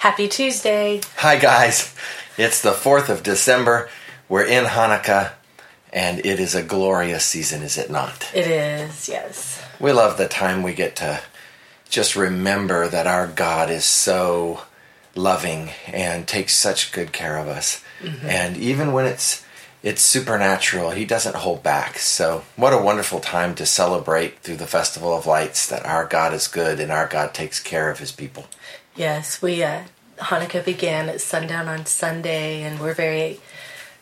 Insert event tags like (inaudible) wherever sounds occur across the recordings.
Happy Tuesday. Hi, guys. It's the 4th of December. We're in Hanukkah, and it is a glorious season, is it not? It is, yes. We love the time we get to just remember that our God is so loving and takes such good care of us. Mm-hmm. And even when it's it's supernatural, he doesn't hold back. So, what a wonderful time to celebrate through the Festival of Lights that our God is good and our God takes care of his people. Yes, we uh, Hanukkah began at sundown on Sunday, and we're very,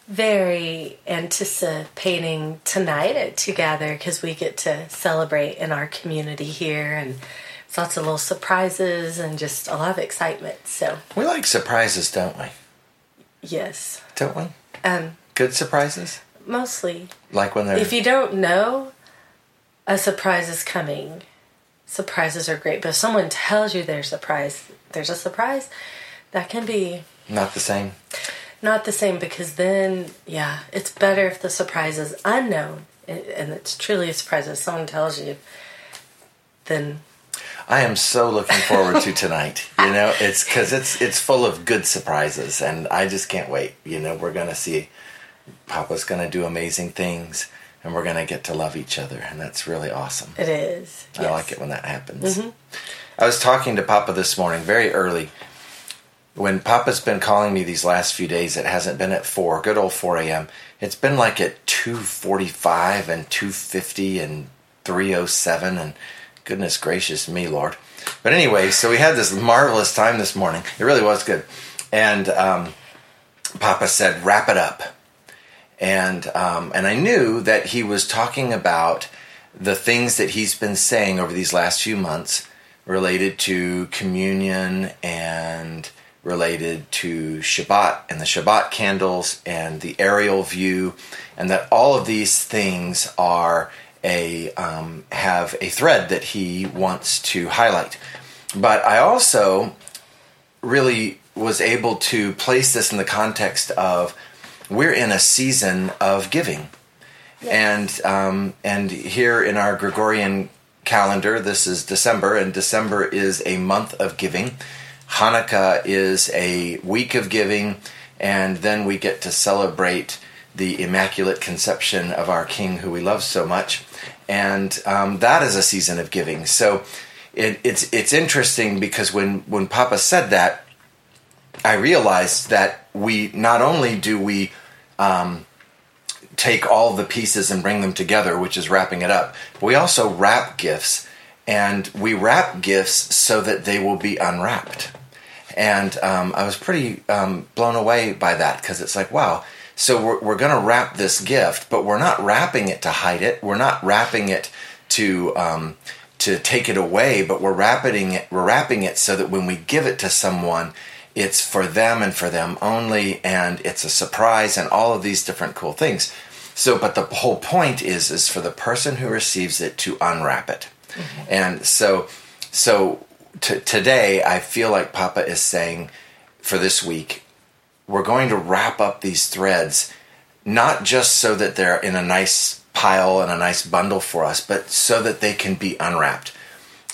very anticipating tonight to gather because we get to celebrate in our community here, and lots of little surprises and just a lot of excitement. So we like surprises, don't we? Yes. Don't we? Um, Good surprises. Mostly. Like when they're. If you don't know, a surprise is coming. Surprises are great, but if someone tells you there's a surprise, there's a surprise, that can be not the same. Not the same because then, yeah, it's better if the surprise is unknown and it's truly a surprise if someone tells you. Then I am so looking forward to tonight. You know, it's because it's it's full of good surprises, and I just can't wait. You know, we're gonna see Papa's gonna do amazing things, and we're gonna get to love each other, and that's really awesome. It is. I yes. like it when that happens. Mm-hmm. I was talking to Papa this morning, very early, when Papa's been calling me these last few days, it hasn't been at four, good old four a.m. It's been like at two forty-five and two fifty and three oh seven, and goodness gracious me, Lord. But anyway, so we had this marvelous time this morning. It really was good, and um, Papa said, "Wrap it up," and um, and I knew that he was talking about the things that he's been saying over these last few months related to communion and related to Shabbat and the Shabbat candles and the aerial view, and that all of these things are a um, have a thread that he wants to highlight. But I also really was able to place this in the context of we're in a season of giving, yes. and um, and here in our Gregorian calendar, this is December, and December is a month of giving. Hanukkah is a week of giving, and then we get to celebrate the Immaculate Conception of our King, who we love so much, and um, that is a season of giving. So it, it's it's interesting because when when Papa said that, I realized that we not only do we um, take all the pieces and bring them together, which is wrapping it up, we also wrap gifts, and we wrap gifts so that they will be unwrapped and um, I was pretty um, blown away by that because it's like, wow. So we're, we're going to wrap this gift, but we're not wrapping it to hide it. We're not wrapping it to um, to take it away, but we're wrapping it. We're wrapping it so that when we give it to someone, it's for them and for them only, and it's a surprise, and all of these different cool things. So, but the whole point is is for the person who receives it to unwrap it, mm-hmm. and so so t- today, I feel like Papa is saying for this week, we're going to wrap up these threads, not just so that they're in a nice pile and a nice bundle for us, but so that they can be unwrapped.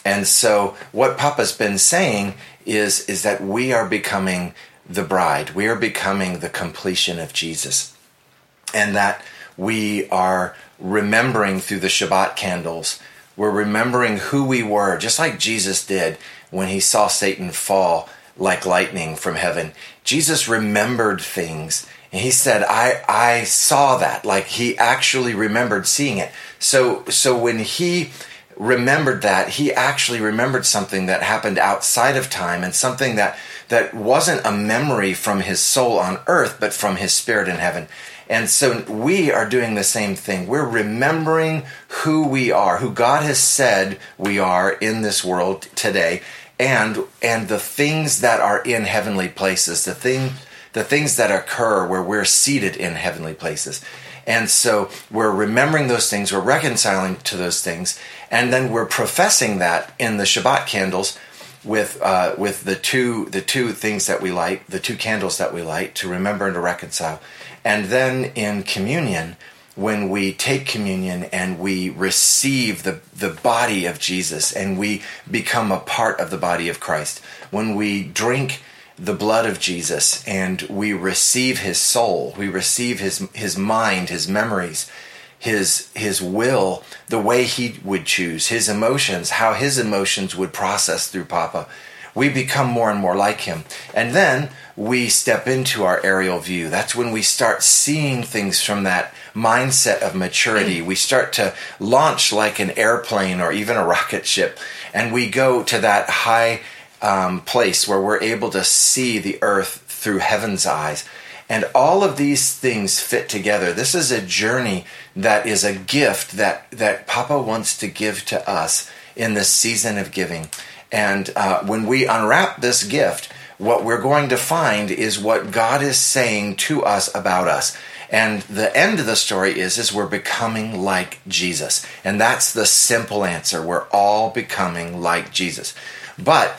And so, what Papa's been saying is, is that we are becoming the bride, we are becoming the completion of Jesus, and that we are remembering through the Shabbat candles we're remembering who we were, just like Jesus did when he saw Satan fall like lightning from heaven. Jesus remembered things. And he said, I, I saw that. Like he actually remembered seeing it. So, so when he remembered that, he actually remembered something that happened outside of time and something that, that wasn't a memory from his soul on earth, but from his spirit in heaven. And so we are doing the same thing. We're remembering who we are, who God has said we are in this world today, and and the things that are in heavenly places, the thing the things that occur where we're seated in heavenly places. And so we're remembering those things, we're reconciling to those things, and then we're professing that in the Shabbat candles with uh, with the two the two things that we light, the two candles that we light to remember and to reconcile. And then in communion, when we take communion and we receive the, the body of Jesus and we become a part of the body of Christ, when we drink the blood of Jesus and we receive his soul, we receive his his mind, his memories, his his will, the way he would choose, his emotions, how his emotions would process through Papa. We become more and more like him. And then we step into our aerial view. That's when we start seeing things from that mindset of maturity. We start to launch like an airplane or even a rocket ship, and we go to that high um, place where we're able to see the earth through heaven's eyes. And all of these things fit together. This is a journey that is a gift that, that Papa wants to give to us in this season of giving. And uh, when we unwrap this gift, what we're going to find is what God is saying to us about us. And the end of the story is is we're becoming like Jesus. And that's the simple answer. We're all becoming like Jesus. But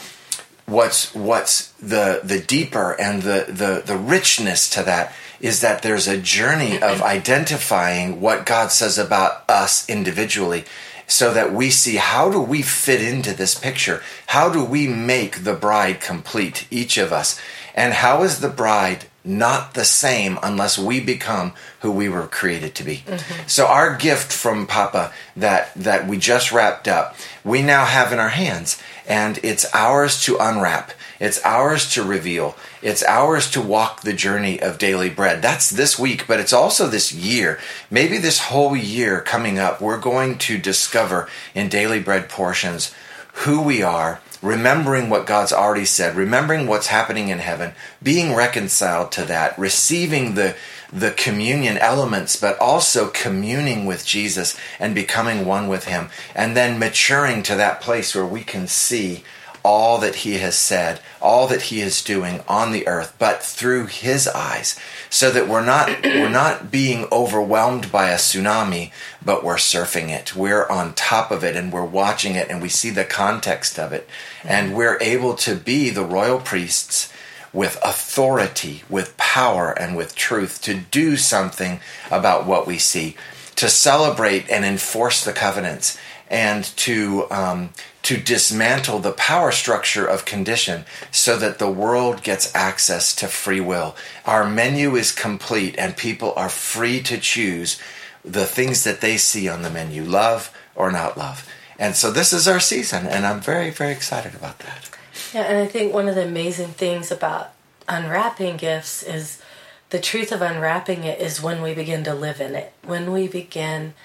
what's what's the the deeper and the the the richness to that is that there's a journey of (clears throat) identifying what God says about us individually so that we see how do we fit into this picture how do we make the bride complete each of us and how is the bride not the same unless we become who we were created to be. Mm-hmm. So our gift from Papa that that we just wrapped up, we now have in our hands and it's ours to unwrap. It's ours to reveal. It's ours to walk the journey of daily bread. That's this week, but it's also this year. Maybe this whole year coming up, we're going to discover in daily bread portions who we are, remembering what God's already said, remembering what's happening in heaven, being reconciled to that, receiving the the communion elements, but also communing with Jesus and becoming one with Him, and then maturing to that place where we can see all that he has said, all that he is doing on the earth, but through his eyes, so that we're not (coughs) we're not being overwhelmed by a tsunami, but we're surfing it. We're on top of it and we're watching it and we see the context of it. And mm-hmm. we're able to be the royal priests with authority, with power, and with truth to do something about what we see, to celebrate and enforce the covenants, and to um, to dismantle the power structure of condition so that the world gets access to free will. Our menu is complete and people are free to choose the things that they see on the menu love or not love. And so this is our season, and I'm very, very excited about that. Yeah, and I think one of the amazing things about unwrapping gifts is the truth of unwrapping it is when we begin to live in it, when we begin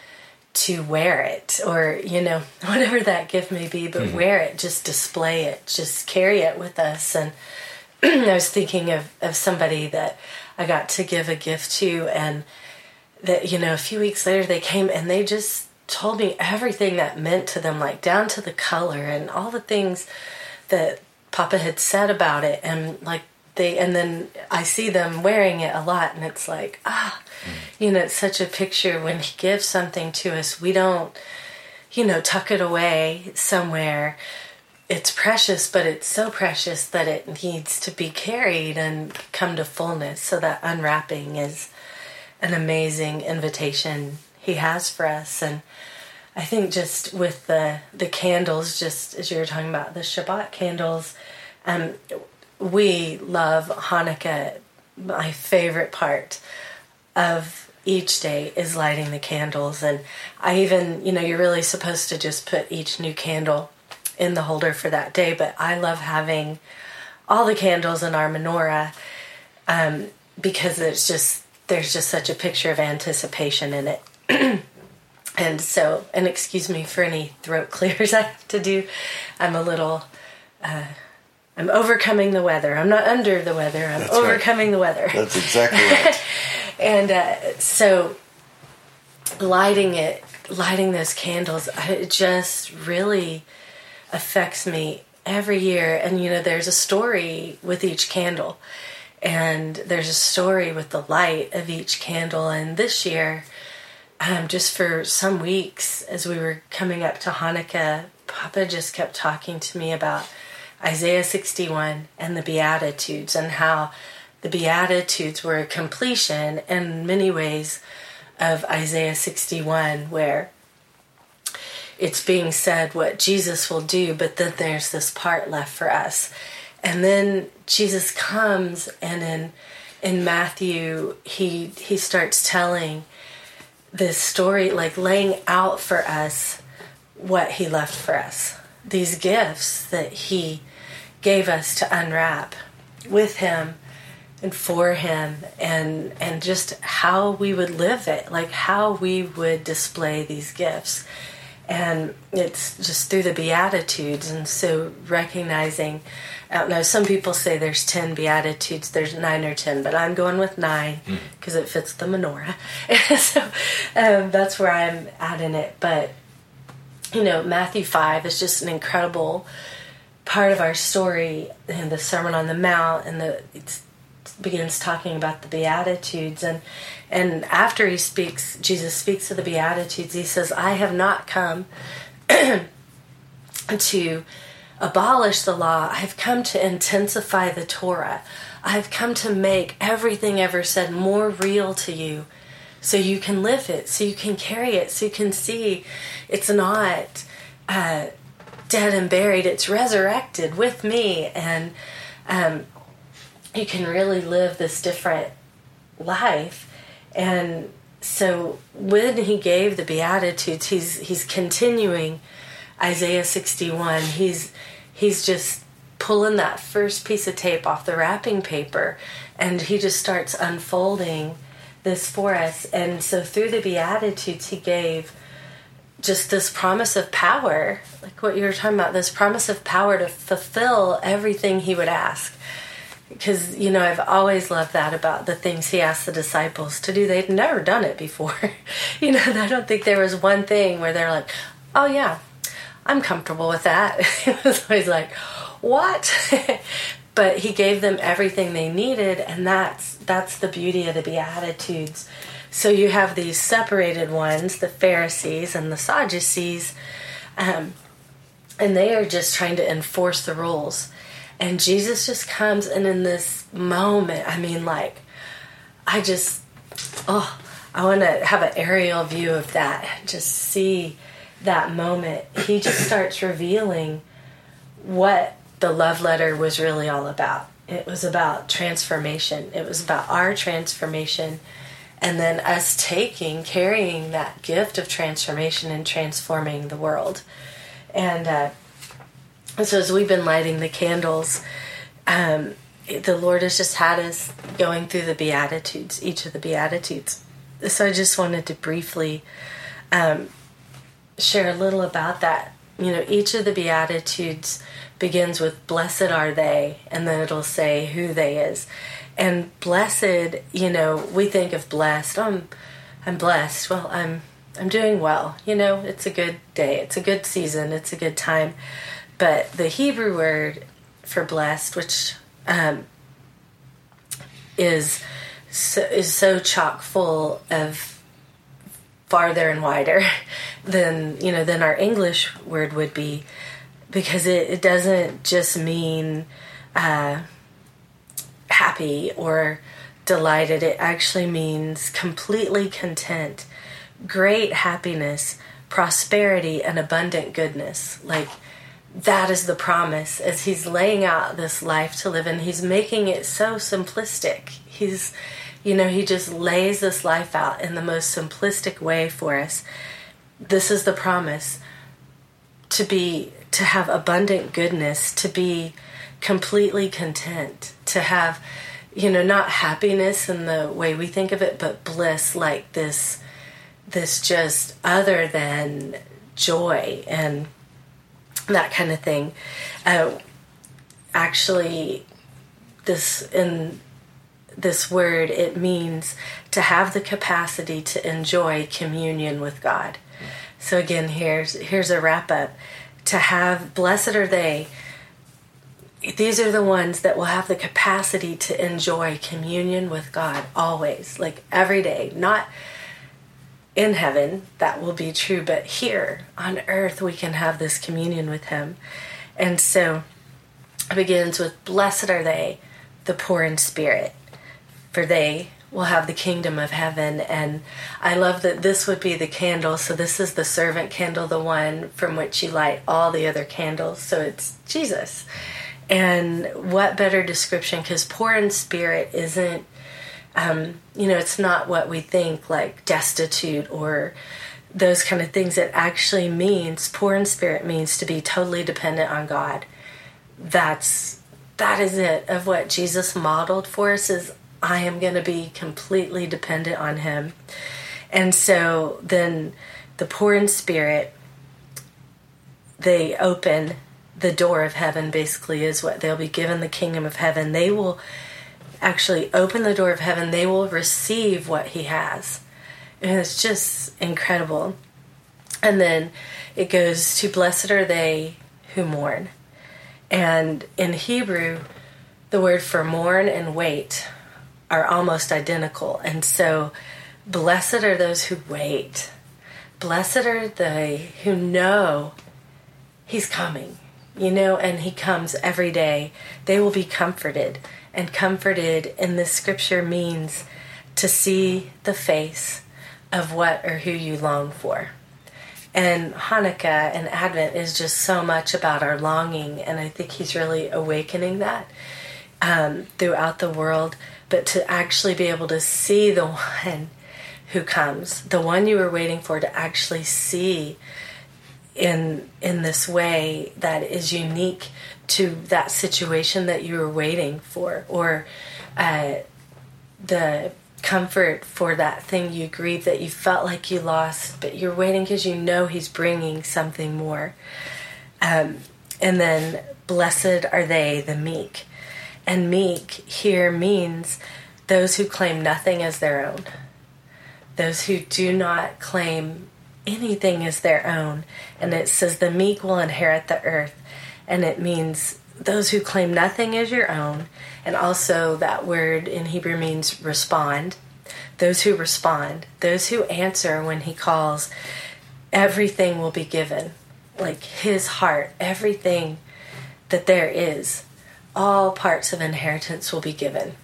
to wear it or you know (laughs) whatever that gift may be but mm-hmm. wear it just display it just carry it with us and (clears throat) i was thinking of, of somebody that i got to give a gift to and that you know a few weeks later they came and they just told me everything that meant to them like down to the color and all the things that papa had said about it and like they and then i see them wearing it a lot and it's like ah you know, it's such a picture when He gives something to us, we don't, you know, tuck it away somewhere. It's precious, but it's so precious that it needs to be carried and come to fullness. So that unwrapping is an amazing invitation He has for us. And I think just with the the candles, just as you were talking about the Shabbat candles, um, we love Hanukkah. My favorite part of each day is lighting the candles. And I even, you know, you're really supposed to just put each new candle in the holder for that day, but I love having all the candles in our menorah um, because it's just, there's just such a picture of anticipation in it. (clears throat) and so, and excuse me for any throat (laughs) clears I have to do. I'm a little, uh, I'm overcoming the weather. I'm not under the weather. I'm That's overcoming right. the weather. That's exactly right. (laughs) and uh, so lighting it, lighting those candles, it just really affects me every year. And you know, there's a story with each candle, and there's a story with the light of each candle. And this year, um, just for some weeks, as we were coming up to Hanukkah, Papa just kept talking to me about Isaiah 61 and the Beatitudes and how the Beatitudes were a completion in many ways of Isaiah 61, where it's being said what Jesus will do, but then there's this part left for us. And then Jesus comes and in in Matthew he he starts telling this story like laying out for us what he left for us. These gifts that he gave us to unwrap with him and for him and and just how we would live it like how we would display these gifts and it's just through the beatitudes and so recognizing i don't know. Some people say there's 10 beatitudes there's 9 or 10 but i'm going with 9 because mm. it fits the menorah. (laughs) So um, that's where i'm at in it. But you know matthew 5 is just an incredible part of our story and the sermon on the mount and the it's begins talking about the beatitudes. And and after he speaks jesus speaks of the beatitudes he says i have not come (clears throat) to abolish the law i've come to intensify the torah i've come to make everything ever said more real to you so you can live it so you can carry it so you can see it's not uh, dead and buried it's resurrected with me and um, you can really live this different life. And so when he gave the beatitudes, he's he's continuing Isaiah 61. He's he's just pulling that first piece of tape off the wrapping paper and he just starts unfolding this for us. And so through the beatitudes he gave just this promise of power, like what you were talking about, this promise of power to fulfill everything he would ask because you know I've always loved that about the things he asked the disciples to do. They'd never done it before. (laughs) you know, I don't think there was one thing where they're like, "Oh yeah, I'm comfortable with that." (laughs) it was like, "What?" (laughs) but he gave them everything they needed, and that's that's the beauty of the Beatitudes. So you have these separated ones, the Pharisees and the Sadducees, um, and they are just trying to enforce the rules and Jesus just comes and in this moment, I mean, like, I just, oh, I want to have an aerial view of that. Just see that moment. He just (coughs) starts revealing what the love letter was really all about. It was about transformation, it was about our transformation. And then us taking, carrying that gift of transformation and transforming the world. And uh, so as we've been lighting the candles, um, the Lord has just had us going through the Beatitudes, each of the Beatitudes. So I just wanted to briefly um, share a little about that. You know, each of the Beatitudes begins with blessed are they, and then it'll say who they is. And blessed, you know, we think of blessed. Oh, I'm, I'm blessed. Well, I'm, I'm doing well. You know, it's a good day. It's a good season. It's a good time. But the Hebrew word for blessed, which um, is so, is so chock full of farther and wider (laughs) than you know than our English word would be, because it, it doesn't just mean uh, happy or delighted. It actually means completely content, great happiness, prosperity, and abundant goodness. Like that is the promise as he's laying out this life to live and he's making it so simplistic he's you know he just lays this life out in the most simplistic way for us this is the promise to be to have abundant goodness to be completely content to have you know not happiness in the way we think of it but bliss like this this just other than joy and that kind of thing. Uh, actually, this in this word it means to have the capacity to enjoy communion with God. So again, here's here's a wrap up. To have blessed are they. These are the ones that will have the capacity to enjoy communion with God always, like every day, not in heaven that will be true, but here on earth we can have this communion with Him. And so it begins with Blessed are they, the poor in spirit, for they will have the kingdom of heaven. And I love that this would be the candle. So this is the servant candle, the one from which you light all the other candles. So it's Jesus. And what better description? Because poor in spirit isn't, um, you know, it's not what we think like destitute or those kind of things. It actually means poor in spirit means to be totally dependent on God. That's that is it of what Jesus modeled for us is I am going to be completely dependent on him. And so then the poor in spirit they open the door of heaven basically is what they'll be given the kingdom of heaven. They will actually open the door of heaven. They will receive what he has. And it's just incredible. And then it goes to blessed are they who mourn. And in Hebrew, the word for mourn and wait are almost identical. And so, blessed are those who wait. Blessed are they who know he's coming, you know, and he comes every day. They will be comforted. And comforted in this scripture means to see the face of what or who you long for. And Hanukkah and Advent is just so much about our longing, and I think he's really awakening that um, throughout the world. But to actually be able to see the one who comes, the one you were waiting for, to actually see in in this way that is unique to that situation that you were waiting for, or uh, the comfort for that thing you grieve that you felt like you lost, but you're waiting because you know He's bringing something more. Um, and then, blessed are they, the meek. And meek here means those who claim nothing as their own, those who do not claim anything as their own. And it says, the meek will inherit the earth. And it means those who claim nothing as your own, and also that word in Hebrew means respond. Those who respond, those who answer when he calls, everything will be given. Like his heart, everything that there is, all parts of inheritance will be given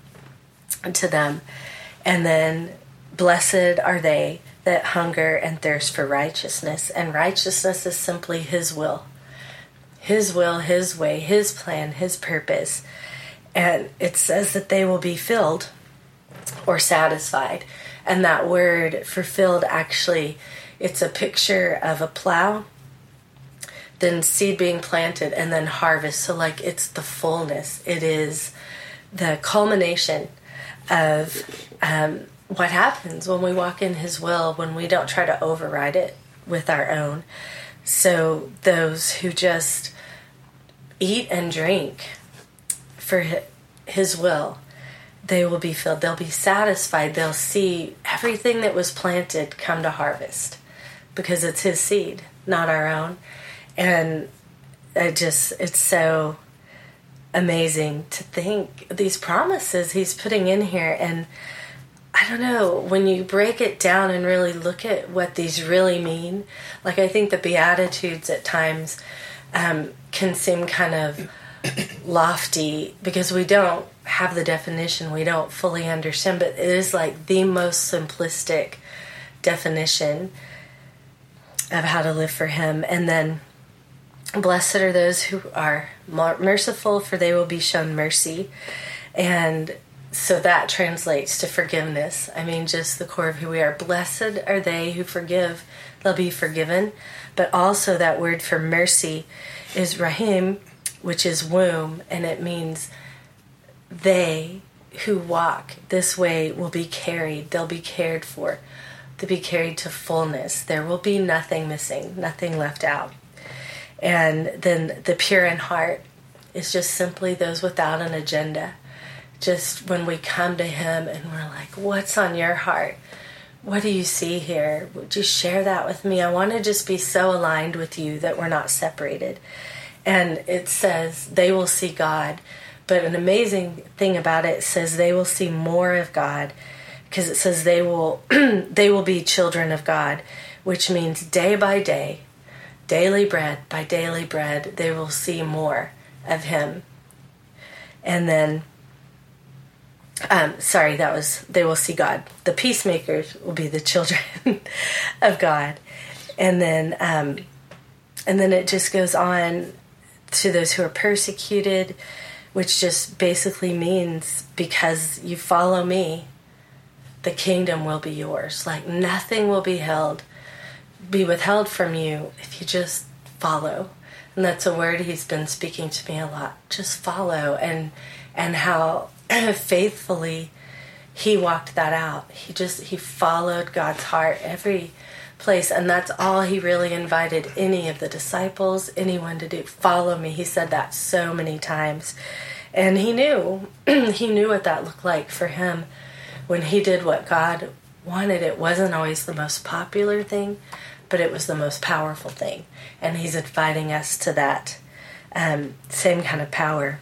to them. And then, blessed are they that hunger and thirst for righteousness. And righteousness is simply his will his will, His way, His plan, His purpose. And it says that they will be filled or satisfied. And that word fulfilled actually, it's a picture of a plow, then seed being planted, and then harvest. So, like, it's the fullness, it is the culmination of um, what happens when we walk in His will, when we don't try to override it with our own. So, those who just eat and drink for his will they will be filled they'll be satisfied they'll see everything that was planted come to harvest because it's his seed not our own and i just it's so amazing to think these promises he's putting in here and I don't know, when you break it down and really look at what these really mean, like I think the Beatitudes at times um, can seem kind of lofty because we don't have the definition, we don't fully understand, but it is like the most simplistic definition of how to live for Him. And then, blessed are those who are merciful, for they will be shown mercy. And so that translates to forgiveness. I mean, just the core of who we are. Blessed are they who forgive, they'll be forgiven. But also, that word for mercy is Rahim, which is womb, and it means they who walk this way will be carried, they'll be cared for, they'll be carried to fullness. There will be nothing missing, nothing left out. And then the pure in heart is just simply those without an agenda. Just when we come to Him and we're like, What's on your heart? What do you see here? Would you share that with me? I want to just be so aligned with you that we're not separated. And it says they will see God. But an amazing thing about it says they will see more of God because it says they will (clears throat) they will be children of God, which means day by day, daily bread by daily bread, they will see more of him. And then um, sorry, that was they will see God. The peacemakers will be the children (laughs) of God, and then um, and then it just goes on to those who are persecuted, which just basically means because you follow me, the kingdom will be yours. Like nothing will be held, be withheld from you if you just follow. And that's a word he's been speaking to me a lot. Just follow and and how (clears throat) faithfully he walked that out. He just he followed God's heart every place and that's all he really invited any of the disciples, anyone to do. Follow me. He said that so many times. And he knew (clears throat) he knew what that looked like for him when he did what God wanted. It wasn't always the most popular thing, but it was the most powerful thing. And he's inviting us to that um, same kind of power.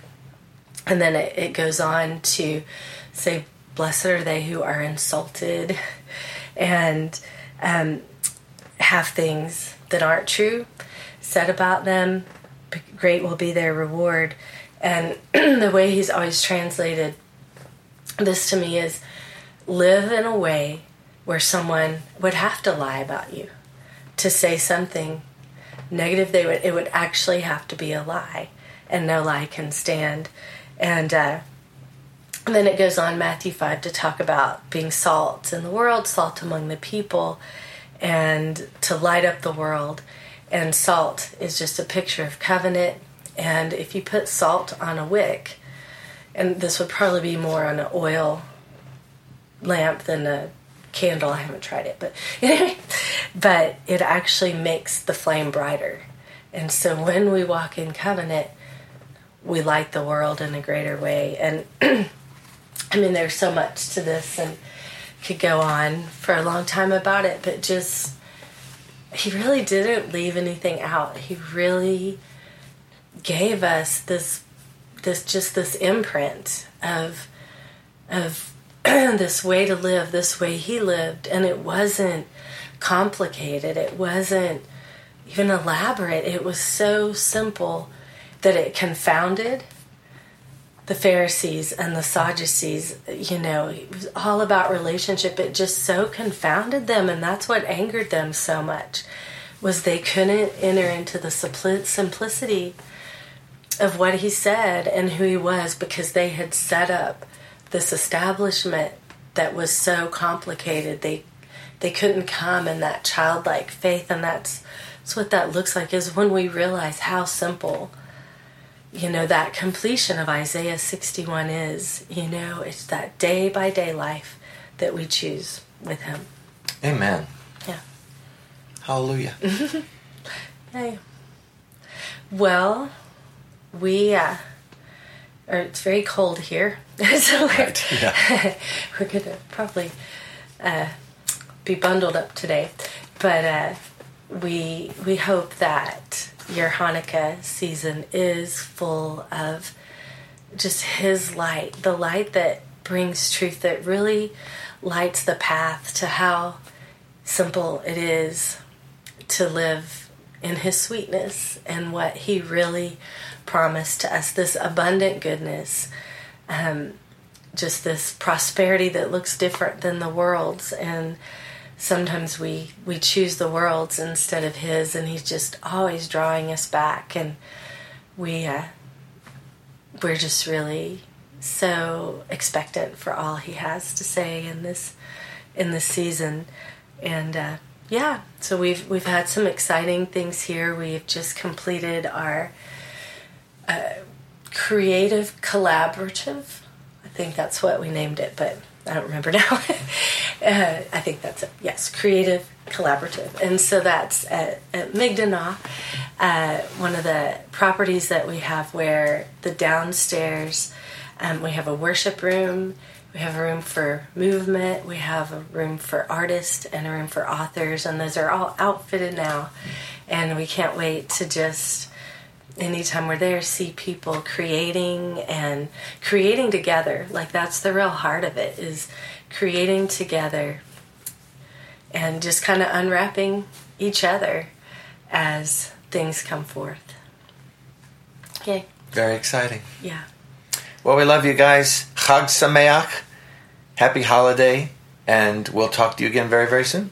And then it, it goes on to say, Blessed are they who are insulted and um, have things that aren't true said about them. Great will be their reward. And (clears throat) the way he's always translated this to me is live in a way where someone would have to lie about you to say something negative they would it would actually have to be a lie and no lie can stand and uh, and then it goes on Matthew 5 to talk about being salt in the world, salt among the people, and to light up the world. And salt is just a picture of covenant. And if you put salt on a wick, and this would probably be more on an oil lamp than a candle. I haven't tried it, but anyway, (laughs) but it actually makes the flame brighter. And so when we walk in covenant, we light the world in a greater way. And (clears throat) I mean, there's so much to this and could go on for a long time about it, but just he really didn't leave anything out. He really gave us this this just this imprint of of (clears throat) this way to live, this way he lived, and it wasn't complicated. It wasn't even elaborate. It was so simple that it confounded the Pharisees and the Sadducees, you know, it was all about relationship. It just so confounded them, and that's what angered them so much, was they couldn't enter into the simplicity of what he said and who he was because they had set up this establishment that was so complicated. They they couldn't come in that childlike faith, and that's that's what that looks like. Is when we realize how simple you know, that completion of Isaiah 61 is, you know, it's that day by day life that we choose with Him. Amen. Yeah. Hallelujah. (laughs) hey. Well, we, uh, or it's very cold here, (laughs) so we're, yeah. (laughs) we're going to probably uh, be bundled up today. But uh, we we hope that your Hanukkah season is full of just His light, the light that brings truth, that really lights the path to how simple it is to live in His sweetness and what He really promised to us this abundant goodness. Um, just this prosperity that looks different than the world's. And sometimes we we choose the world's instead of his and he's just always drawing us back. And we uh, we're just really so expectant for all he has to say in this in this season. And uh, yeah so we've we've had some exciting things here. We've just completed our creative collaborative i think that's what we named it but I don't remember (laughs) now. uh, I think that's it. Yes, creative collaborative. And so that's at, at Migdana, uh, one of the properties that we have where the downstairs, um, we have a worship room, we have a room for movement, we have a room for artists, and a room for authors, and those are all outfitted now. And we can't wait to just anytime we're there see people creating and creating together. Like that's the real heart of it is creating together and just kind of unwrapping each other as things come forth. Okay. Very exciting. Yeah. Well we love you guys. Chag sameach. Happy holiday. And we'll talk to you again very very soon